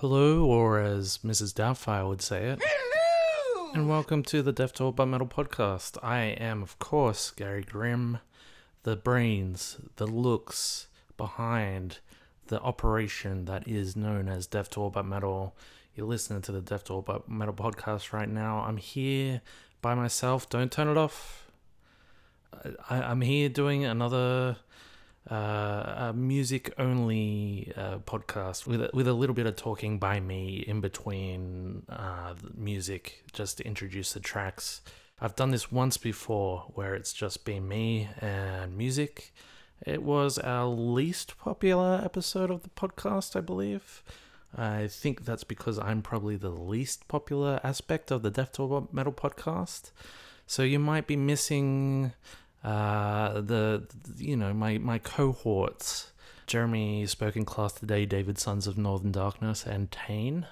Hello, or as Mrs. Doubtfire would say it. Hello! And welcome to the Death Talk by Metal podcast. I am, of course, Gary Grimm, the brains, the looks behind the operation that is known as Death Talk by Metal. You're listening to the Death Talk by Metal podcast right now. I'm here by myself. Don't turn it off. I, I'm here doing another uh, a music only uh, podcast with a, with a little bit of talking by me in between uh, music just to introduce the tracks. I've done this once before where it's just been me and music. It was our least popular episode of the podcast, I believe. I think that's because I'm probably the least popular aspect of the Death Metal podcast. So you might be missing uh, the, you know my my cohorts. Jeremy spoke in class today. David Sons of Northern Darkness and Tane.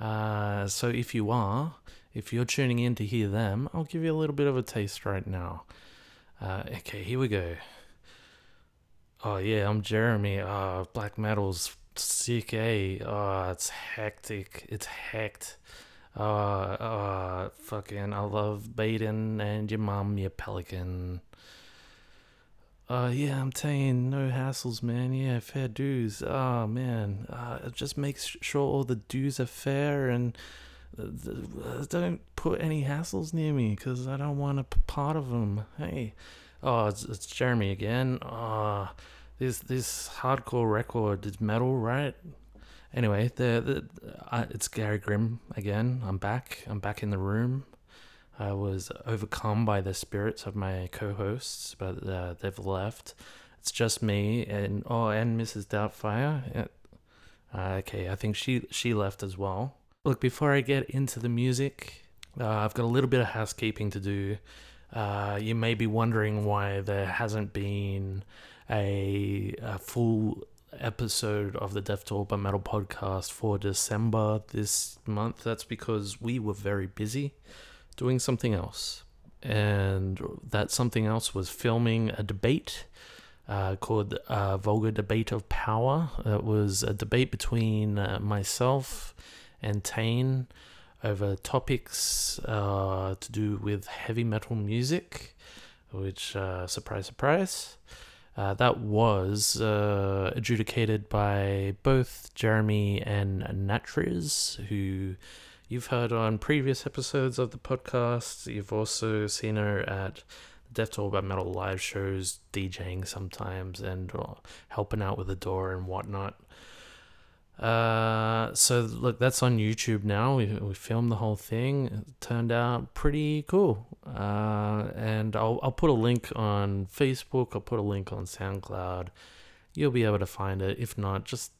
Uh, so if you are, if you're tuning in to hear them, I'll give you a little bit of a taste right now. Uh, okay, here we go. Oh yeah, I'm Jeremy. Uh, black metal's sick, eh? Oh, it's hectic. It's hecked. Uh, uh, fucking, I love Baden and your mom, your pelican. Uh, yeah, I'm saying no hassles, man. Yeah, fair dues. Oh, man. Uh, just make sure all the dues are fair and uh, don't put any hassles near me because I don't want be part of them. Hey. Oh, it's, it's Jeremy again. Oh, this this hardcore record is metal, right? Anyway, the, the uh, it's Gary Grimm again. I'm back. I'm back in the room. I was overcome by the spirits of my co-hosts, but uh, they've left. It's just me and oh, and Mrs. Doubtfire. Uh, okay, I think she she left as well. Look, before I get into the music, uh, I've got a little bit of housekeeping to do. Uh, you may be wondering why there hasn't been a, a full episode of the Death Talk by Metal podcast for December this month. That's because we were very busy doing something else. And that something else was filming a debate uh, called uh, Vulgar Debate of Power. It was a debate between uh, myself and Tane over topics uh, to do with heavy metal music, which, uh, surprise, surprise, uh, that was uh, adjudicated by both Jeremy and Natriz, who you've heard on previous episodes of the podcast. You've also seen her at Death Metal live shows, DJing sometimes, and uh, helping out with the door and whatnot. Uh, so look, that's on YouTube now. We, we filmed the whole thing. It turned out pretty cool. Uh, and I'll I'll put a link on Facebook. I'll put a link on SoundCloud. You'll be able to find it. If not, just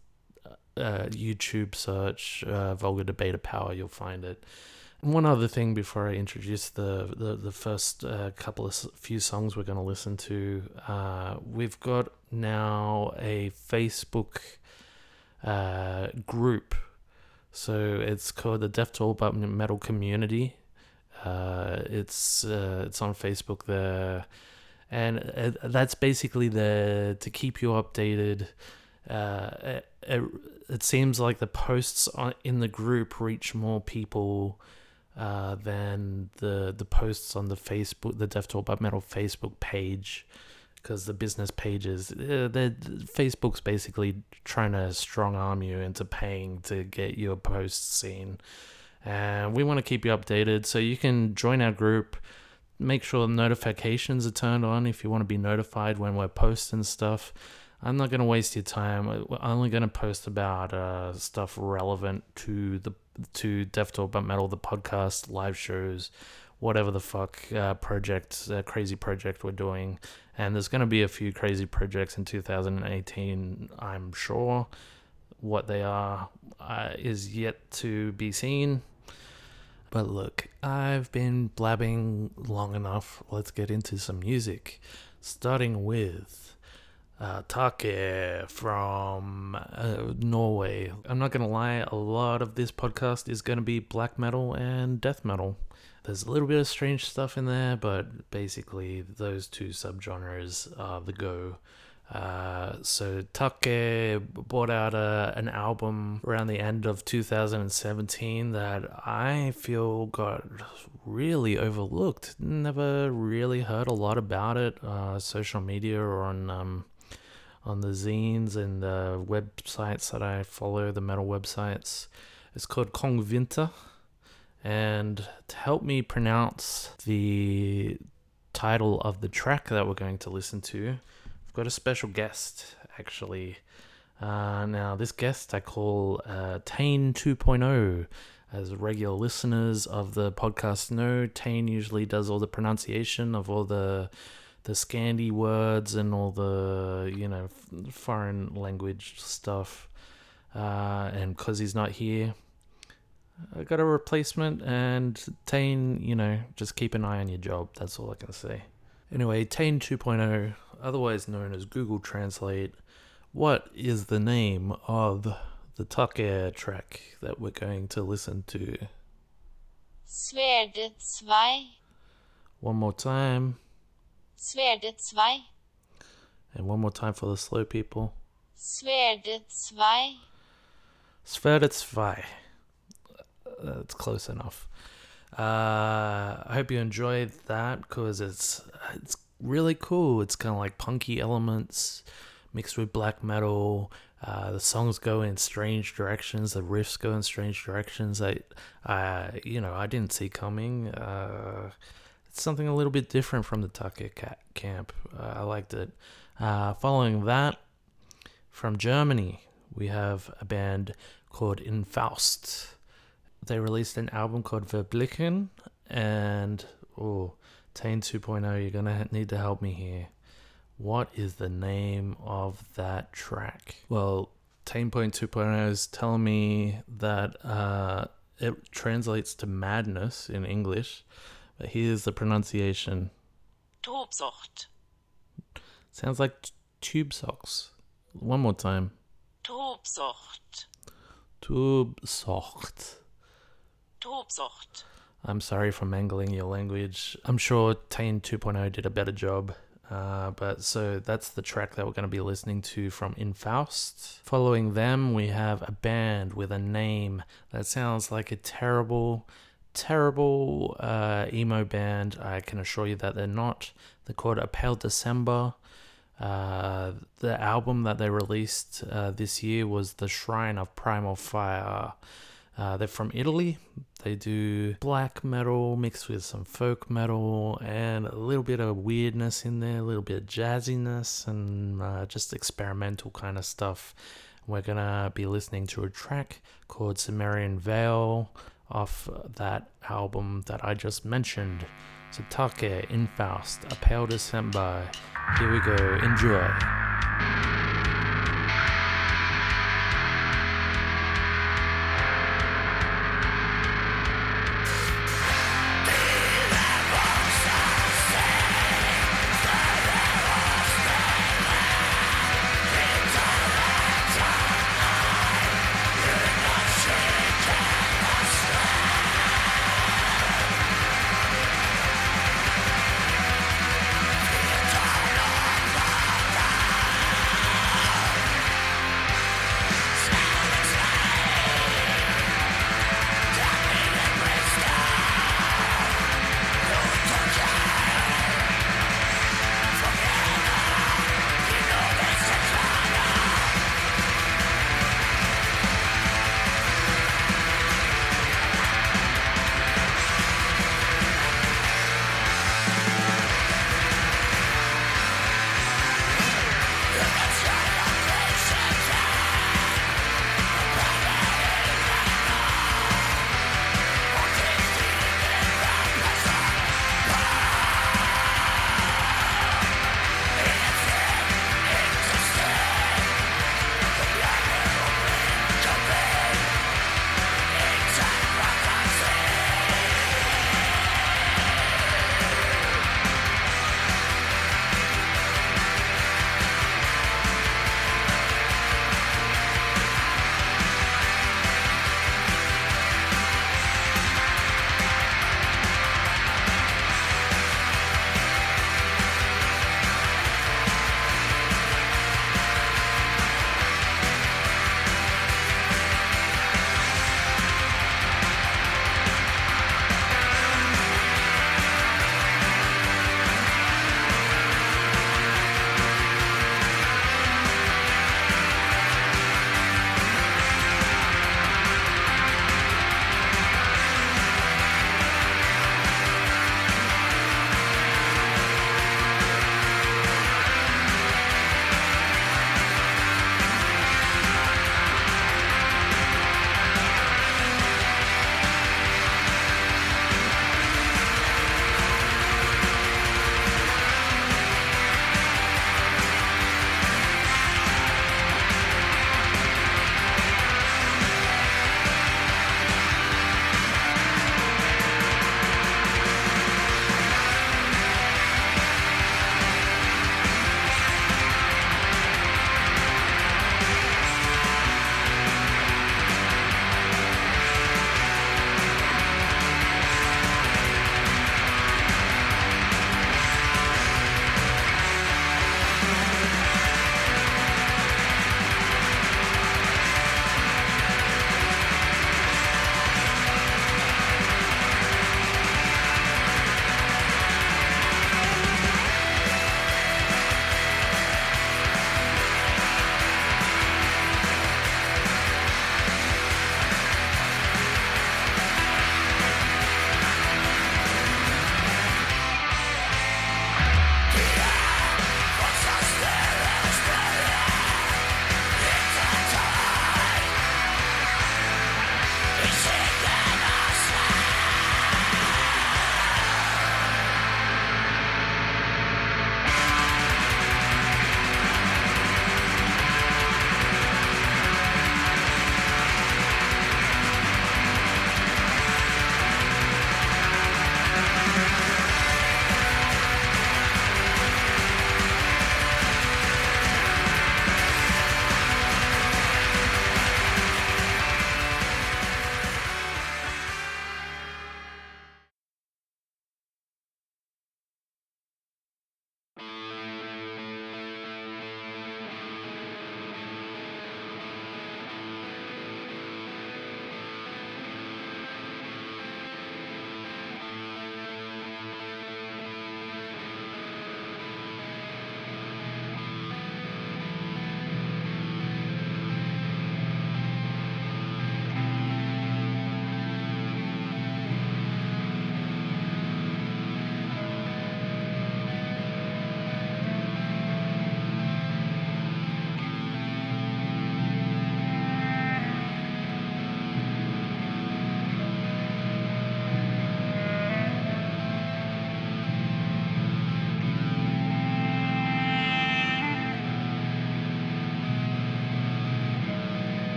uh, YouTube search uh, "Vulgar Debate of Power." You'll find it. And one other thing before I introduce the the, the first uh, couple of few songs we're going to listen to, uh, we've got now a Facebook uh, group. So it's called the Death Talk But Metal Community. Uh, it's uh, it's on Facebook there, and it, that's basically the to keep you updated. Uh, it, it, it seems like the posts on, in the group reach more people uh, than the the posts on the Facebook, the Death Talk But Metal Facebook page because the business pages, uh, Facebook's basically trying to strong arm you into paying to get your posts seen. And we want to keep you updated, so you can join our group. Make sure notifications are turned on if you want to be notified when we're posting stuff. I'm not going to waste your time. We're only going to post about uh, stuff relevant to the to Death Talk Metal, the podcast, live shows, whatever the fuck uh, project, uh, crazy project we're doing. And there's going to be a few crazy projects in 2018, I'm sure. What they are uh, is yet to be seen. But look, I've been blabbing long enough. Let's get into some music. Starting with uh, Taake from uh, Norway. I'm not going to lie, a lot of this podcast is going to be black metal and death metal. There's a little bit of strange stuff in there, but basically those two subgenres are the go. Uh, so Taake brought out a, an album around the end of 2017 that I feel got really overlooked. Never really heard a lot about it, uh, social media or on um, on the zines and the websites that I follow, the metal websites. It's called Kong Vinter. And to help me pronounce the title of the track that we're going to listen to, I've got a special guest actually. Uh, now, this guest I call uh, Tane 2.0. As regular listeners of the podcast know, Tane usually does all the pronunciation of all the the Scandi words and all the you know foreign language stuff. Uh, and because he's not here, I got a replacement. And Tane, you know, just keep an eye on your job. That's all I can say. Anyway, Tane 2.0, otherwise known as Google Translate. What is the name of the Taake track that we're going to listen to? Sverde 2. One more time. Sverde 2. And one more time for the slow people. Sverde 2. Sverde 2. That's close enough. Uh, I hope you enjoyed that because it's it's really cool. It's kind of like punky elements mixed with black metal. Uh, the songs go in strange directions. The riffs go in strange directions. I, uh, you know, I didn't see coming. Uh, it's something a little bit different from the Taake camp. Uh, I liked it. Uh, following that, from Germany, we have a band called Infaust. They released an album called Verblicken, and oh, Tane 2.0, you're gonna need to help me here. What is the name of that track? Well, Tane 2.0 is telling me that uh, it translates to madness in English, but here's the pronunciation. Tobsucht. Sounds like t- tube socks. One more time. Tobsucht. Tubsocht. Tobsucht. I'm sorry for mangling your language. I'm sure Tane 2.0 did a better job. Uh, but so that's the track that we're going to be listening to from Infaust. Following them, we have a band with a name that sounds like a terrible, terrible uh, emo band. I can assure you that they're not. They're called A Pale December. Uh, the album that they released uh, this year was The Shrine of Primal Fire. Uh, they're from Italy. They do black metal mixed with some folk metal and a little bit of weirdness in there, a little bit of jazziness, and uh, just experimental kind of stuff. We're gonna be listening to a track called Cimmerian Veil off that album that I just mentioned. So Taake, Infaust, A Pale December. Here we go. Enjoy.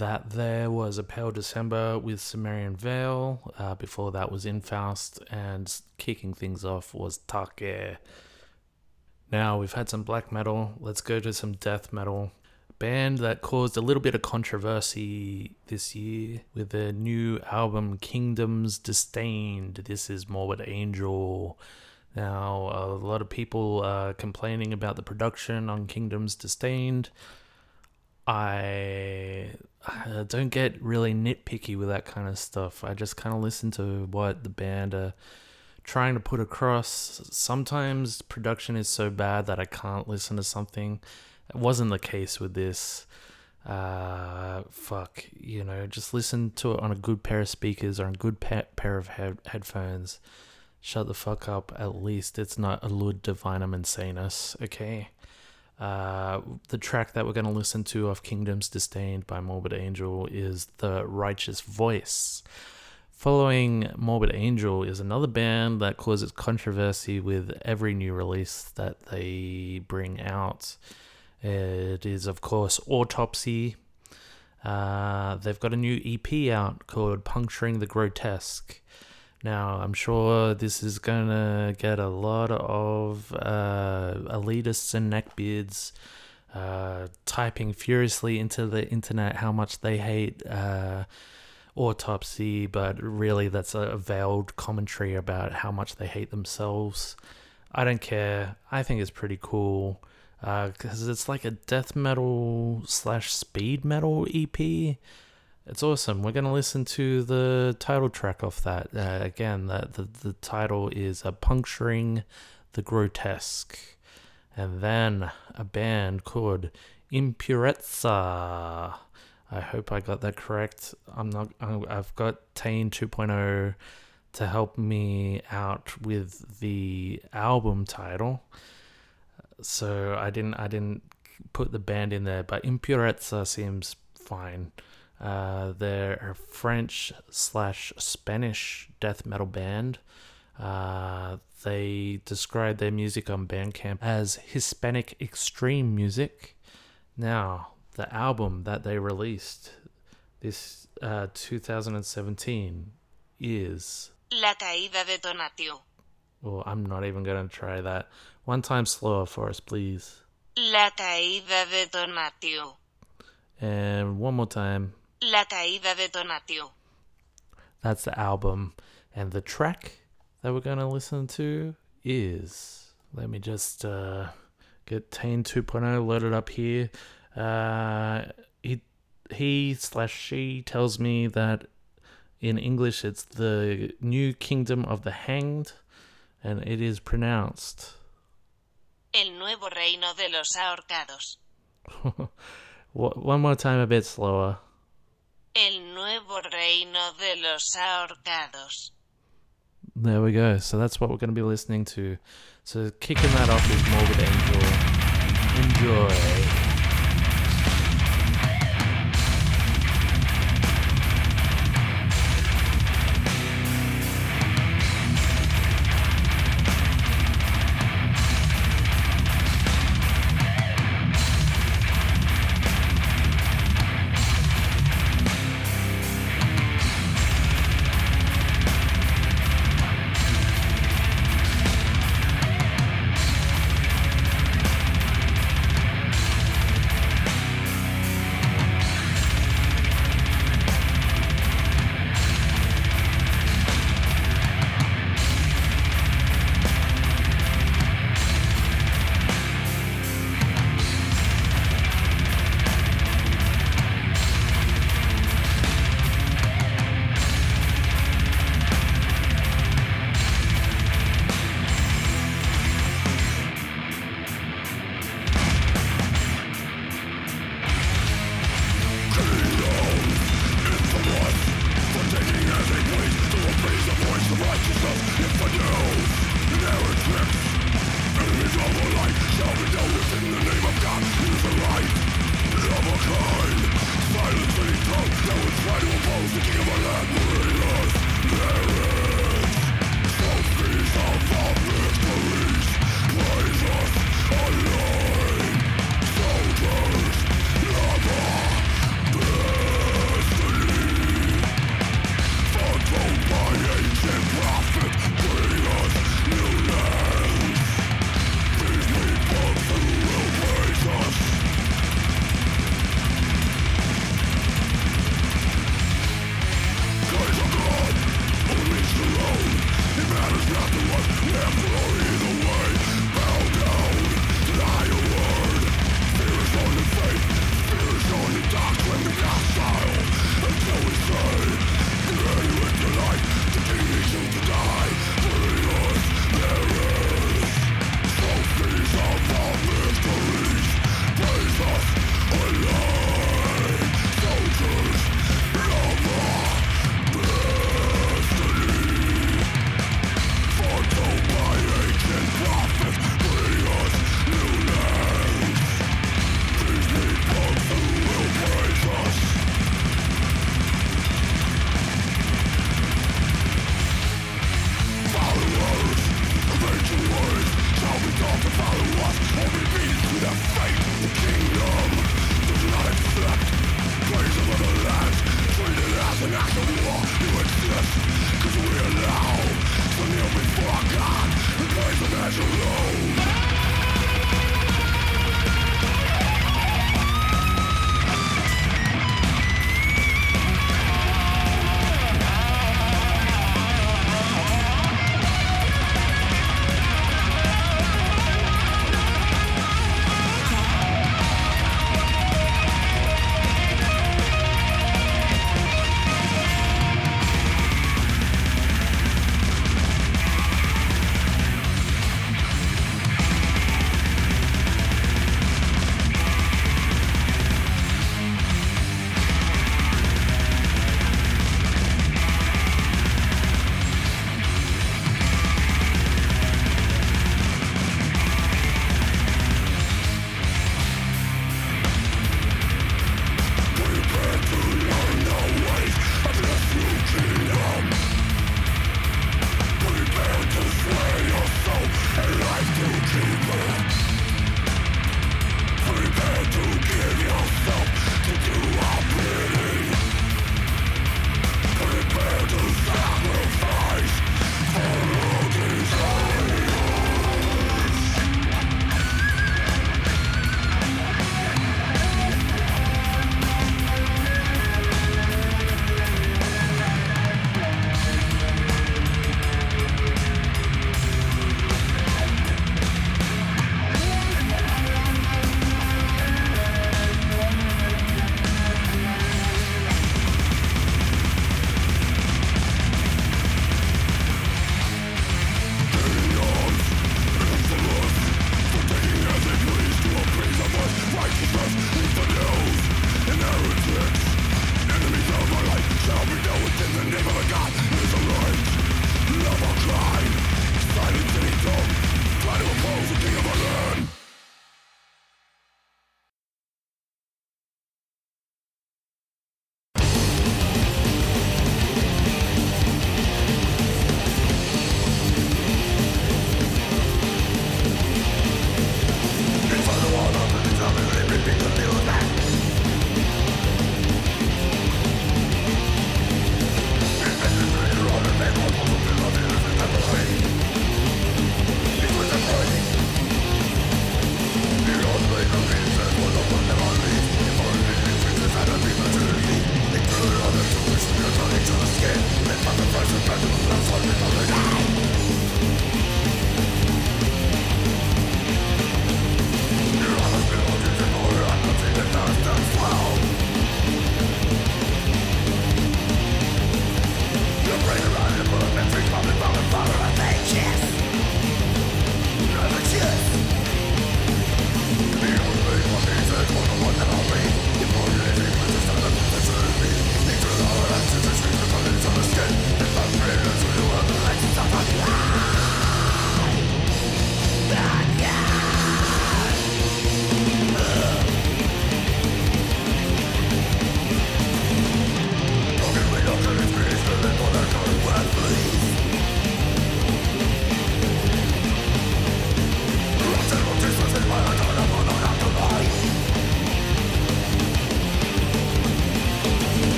That there was a Pale December with Cimmerian Veil. Uh, before that was Infaust, and kicking things off was Taake. Now we've had some black metal. Let's go to some death metal. Band that caused a little bit of controversy this year with their new album Kingdoms Disdained. This is Morbid Angel. Now, a lot of people are complaining about the production on Kingdoms Disdained. I, I don't get really nitpicky with that kind of stuff. I just kind of listen to what the band are trying to put across. Sometimes production is so bad that I can't listen to something. It wasn't the case with this. Uh, fuck, you know, just listen to it on a good pair of speakers or a good pa- pair of head- headphones. Shut the fuck up. At least it's not Illud Divinum Insanus, okay? Uh, the track that we're going to listen to of Kingdoms Disdained by Morbid Angel is The Righteous Voice. Following Morbid Angel is another band that causes controversy with every new release that they bring out. It is, of course, Autopsy. Uh, they've got a new EP out called Puncturing the Grotesque. Now, I'm sure this is to get a lot of uh, elitists and neckbeards uh, typing furiously into the internet how much they hate uh, autopsy, but really that's a veiled commentary about how much they hate themselves. I don't care. I think it's pretty cool because uh, it's like a death metal slash speed metal EP. It's awesome. We're gonna listen to the title track off that uh, again. That the the title is "A Puncturing the Grotesque," and then a band called Impureza. I hope I got that correct. I'm not. I've got Tane 2.0 to help me out with the album title so I didn't I didn't put the band in there, but Impureza seems fine. Uh, they're a French slash Spanish death metal band. Uh, they describe their music on Bandcamp as Hispanic extreme music. Now, the album that they released this uh, 2017 is La Caída de Tonatiuh. Well, I'm not even going to try that. One time slower for us, please. La caída de Tonatiuh. And one more time. La caída de Tonatiuh. That's the album. And the track that we're going to listen to is. Let me just uh, get Tane 2.0 loaded up here. Uh, he, he slash she tells me that in English it's the New Kingdom of the Hanged, and it is pronounced El nuevo reino de los ahorcados. One more time, a bit slower. El nuevo reino de los ahorcados. There we go. So that's what we're going to be listening to. So kicking that off is Morbid Angel. Enjoy.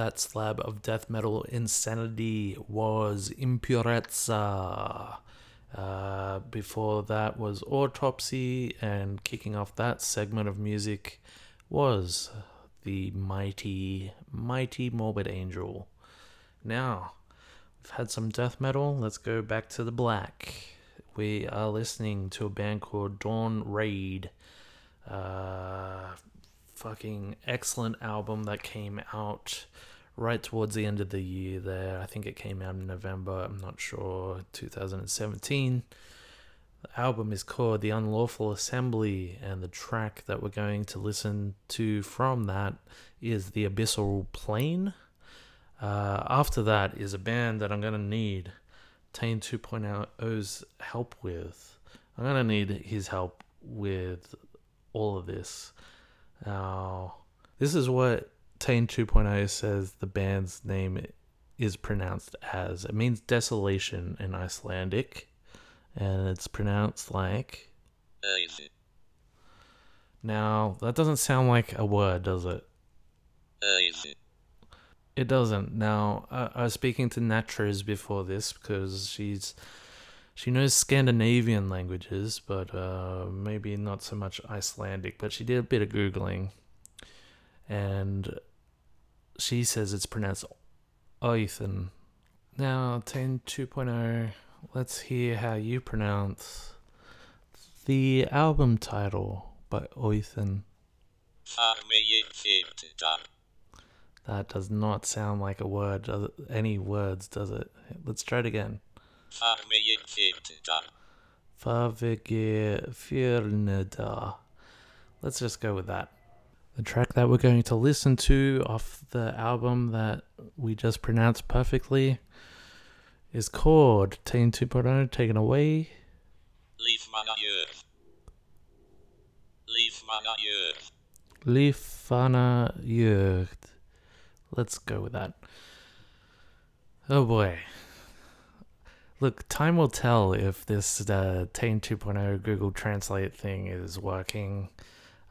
That slab of death metal insanity was Impureza. Uh, before that was Autopsy, and kicking off that segment of music was the mighty, mighty Morbid Angel. Now, we've had some death metal, let's go back to the black. We are listening to a band called Dawn Ray'd. Uh, fucking excellent album that came out right towards the end of the year there. I think it came out in November, I'm not sure, 2017. The album is called The Unlawful Assembly, and the track that we're going to listen to from that is The Abyssal Plane. Uh, after that is a band that I'm going to need Tane 2.0's help with. I'm going to need his help with all of this. Now, this is what Tane 2.0 says the band's name is pronounced as. It means desolation in Icelandic, and it's pronounced like. Now, that doesn't sound like a word, does it? It doesn't. Now, I, I was speaking to Natras before this because she's she knows Scandinavian languages, but uh, maybe not so much Icelandic. But she did a bit of googling, and she says it's pronounced Oithen. Now, Tane 2.0, let's hear how you pronounce the album title by Oithen. That does not sound like a word, any words, does it? Let's try it again. Let's just go with that. The track that we're going to listen to off the album that we just pronounced perfectly is called Tane 2.0 Taken Away. Leaf Mana Jörg. Leaf Mana Jörg. Lifana Jörg. Let's go with that. Oh boy. Look, time will tell if this uh, Tane 2.0 Google Translate thing is working.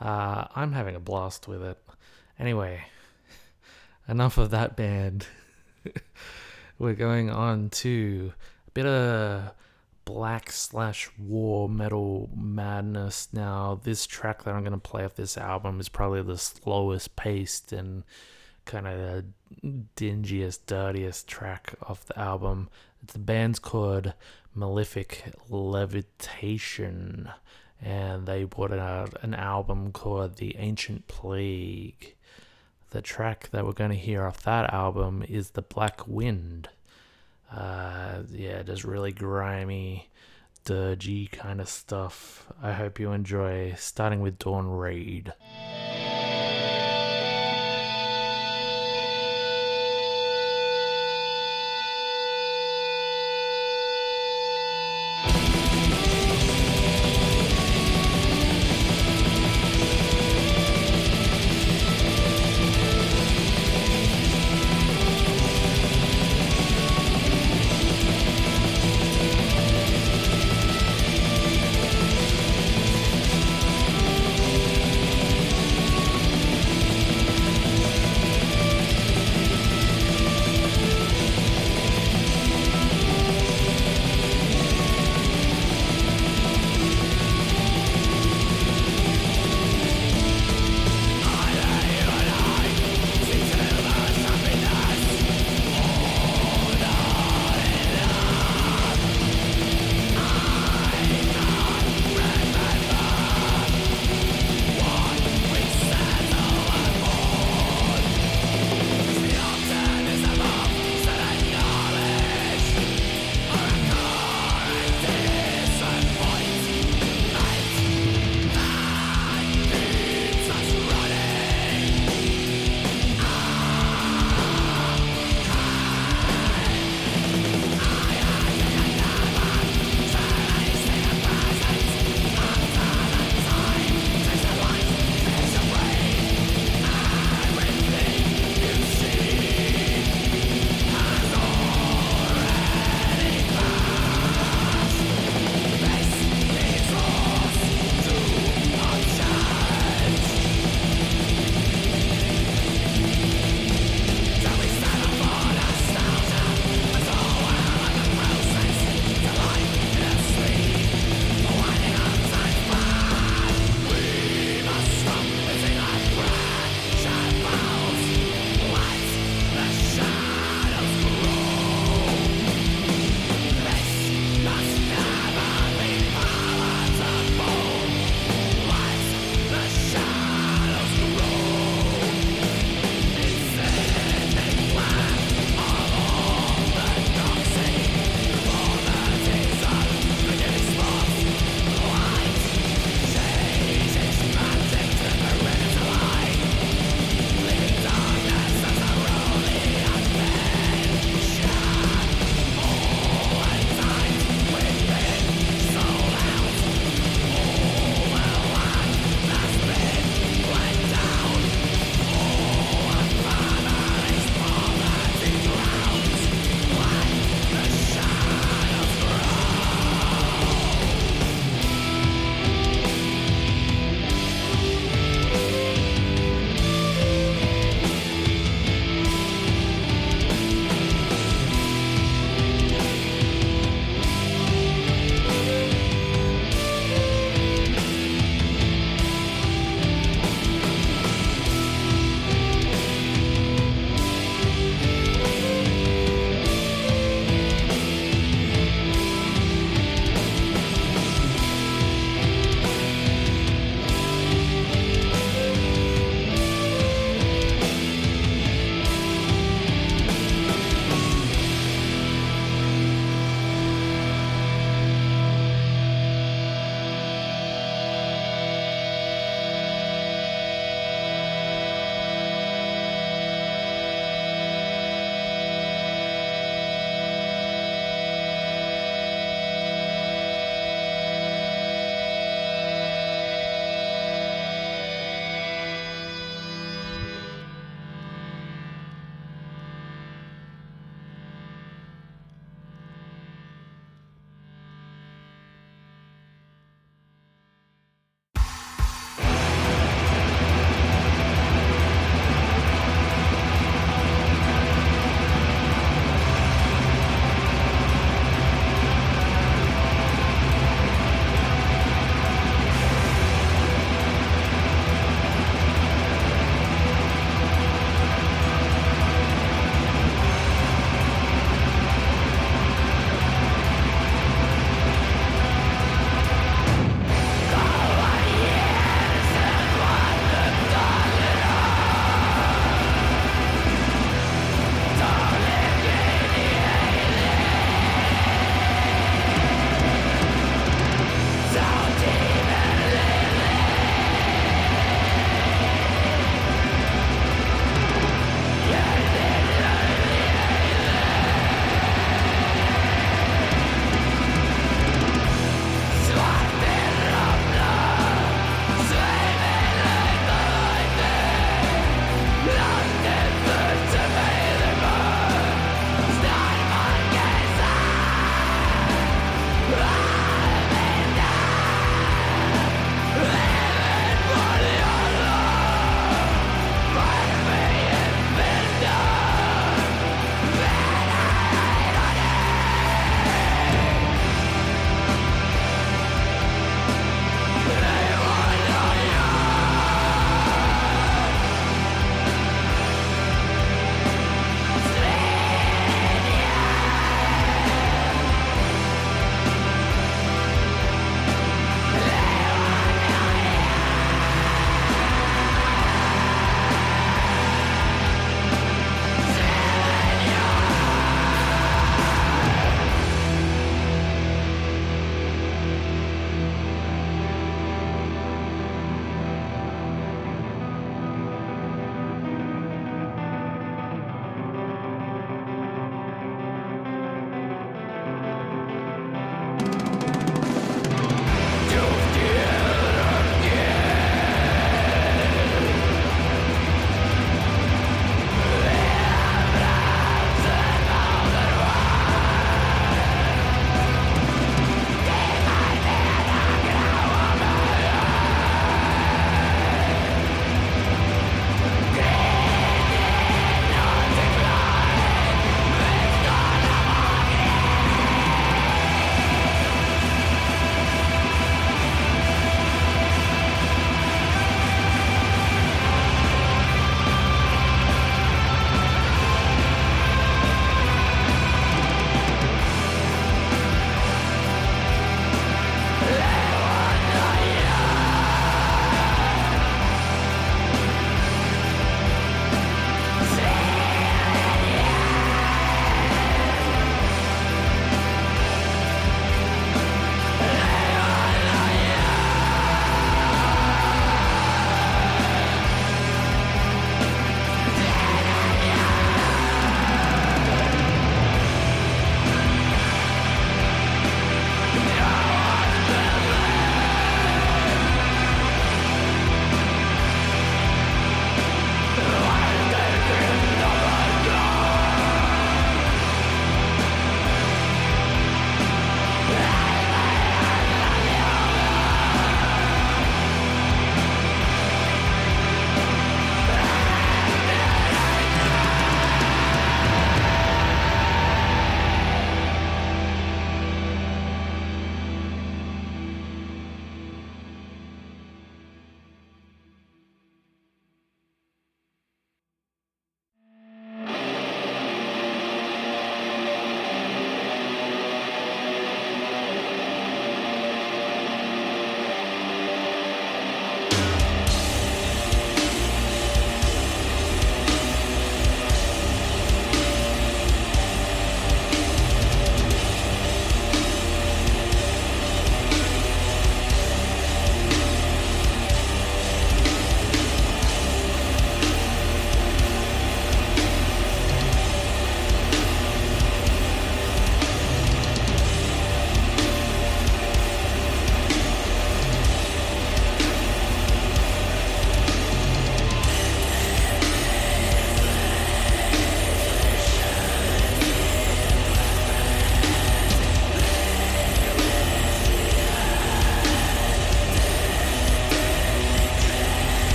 Uh, I'm having a blast with it. Anyway, enough of that band. We're going on to a bit of black slash war metal madness. Now, this track that I'm going to play off this album is probably the slowest paced and kind of dingiest, dirtiest track off the album. The band's called Malefic Levitation, and they put out an album called The Ancient Plague. The track that we're going to hear off that album is The Black Wind. Uh, yeah, just really grimy, dirgy kind of stuff. I hope you enjoy, starting with Dawn Ray'd.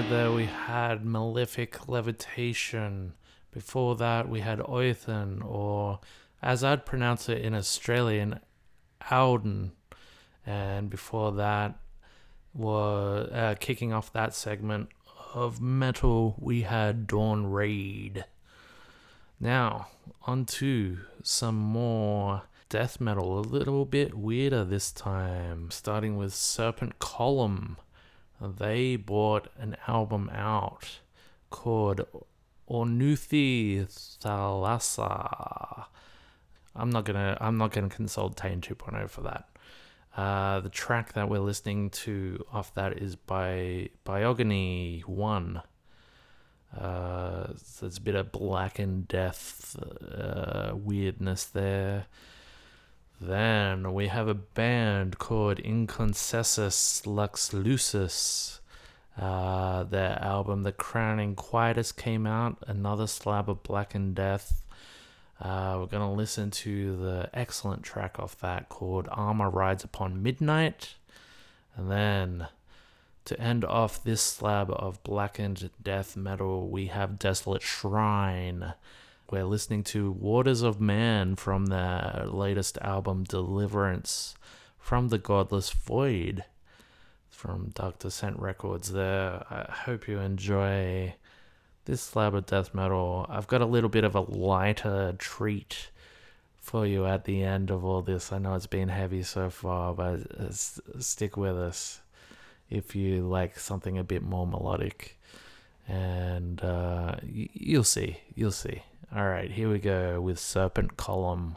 Right there, we had Malefic Levitation. Before that, we had Oithen, or as I'd pronounce it in Australian, Auden. And before that, was uh, kicking off that segment of metal, we had Dawn Ray'd. Now, on to some more death metal, a little bit weirder this time, starting with Serpent Column. They brought an album out called Ornuthi Thalassa. I'm not gonna I'm not gonna consult Tane 2.0 for that. Uh, the track that we're listening to off that is by Biogany One. Uh, so there's a bit of black and death uh, weirdness there. Then we have a band called Inconcessus Lux Lucis. Uh, their album, The Crowning Quietus, came out. Another slab of black and death. Uh, we're going to listen to the excellent track off that called Armor Rides Upon Midnight. And then to end off this slab of blackened death metal, we have Desolate Shrine. We're listening to Waters of Man from their latest album, Deliverance from the Godless Void from Dark Descent Records there. I hope you enjoy this slab of death metal. I've got a little bit of a lighter treat for you at the end of all this. I know it's been heavy so far, but stick with us if you like something a bit more melodic. And uh, you'll see. You'll see. All right, here we go with Serpent Column.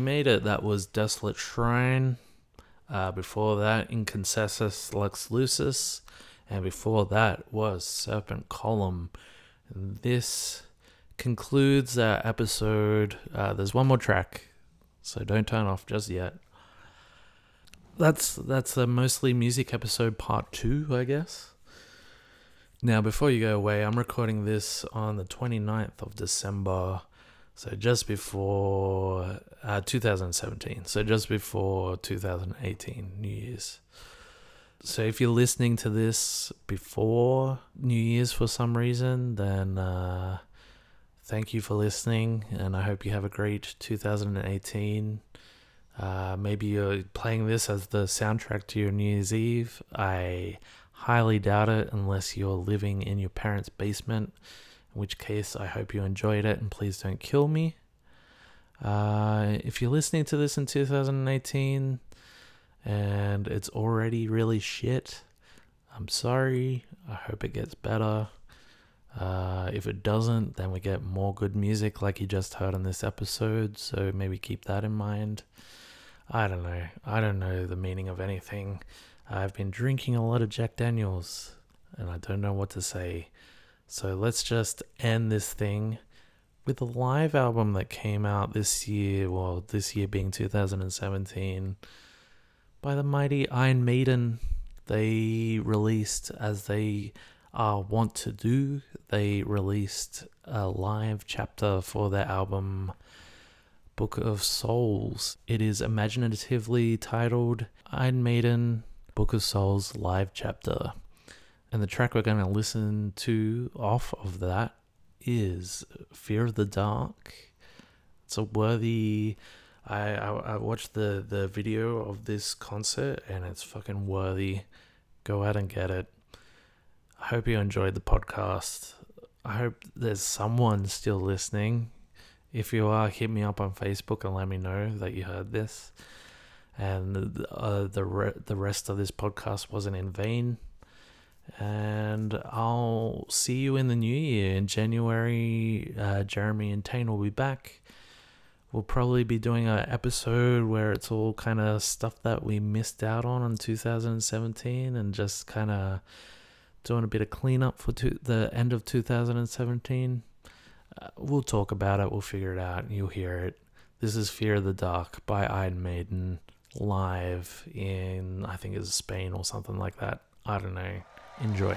You made it. That was Desolate Shrine. Uh, before that, Inconcessus Lux Lucis. And before that was Serpent Column. This concludes our episode. Uh, there's one more track, so don't turn off just yet. That's that's a mostly music episode part two, I guess. Now, before you go away, I'm recording this on the 29th of December, so just before uh, 2017, so just before 2018 New Year's. So if you're listening to this before New Year's for some reason, then uh, thank you for listening, and I hope you have a great 2018. Uh, maybe you're playing this as the soundtrack to your New Year's Eve. I highly doubt it unless you're living in your parents' basement, in which case I hope you enjoyed it and please don't kill me. Uh, if you're listening to this in 2018 and it's already really shit, I'm sorry. I hope it gets better. Uh, if it doesn't, then we get more good music like you just heard in this episode, so maybe keep that in mind. I don't know. I don't know the meaning of anything. I've been drinking a lot of Jack Daniels and I don't know what to say. So let's just end this thing with a live album that came out this year, well, this year being 2017, by the mighty Iron Maiden. They released, as they uh, want to do, they released a live chapter for their album Book of Souls. It is imaginatively titled Iron Maiden Book of Souls Live Chapter. And the track we're going to listen to off of that is Fear of the Dark. It's a worthy. I, I, I watched the, the video of this concert and it's fucking worthy. Go out and get it. I hope you enjoyed the podcast. I hope there's someone still listening. If you are, hit me up on Facebook and let me know that you heard this. And uh, the re- the rest of this podcast wasn't in vain. And I'll see you in the new year in January. Uh, Jeremy and Tane will be back. We'll probably be doing an episode where it's all kind of stuff that we missed out on in 2017 and just kind of doing a bit of cleanup for the end of 2017. Uh, we'll talk about it. We'll figure it out. You'll hear it. This is Fear of the Dark by Iron Maiden live in, I think it's Spain or something like that. I don't know. Enjoy.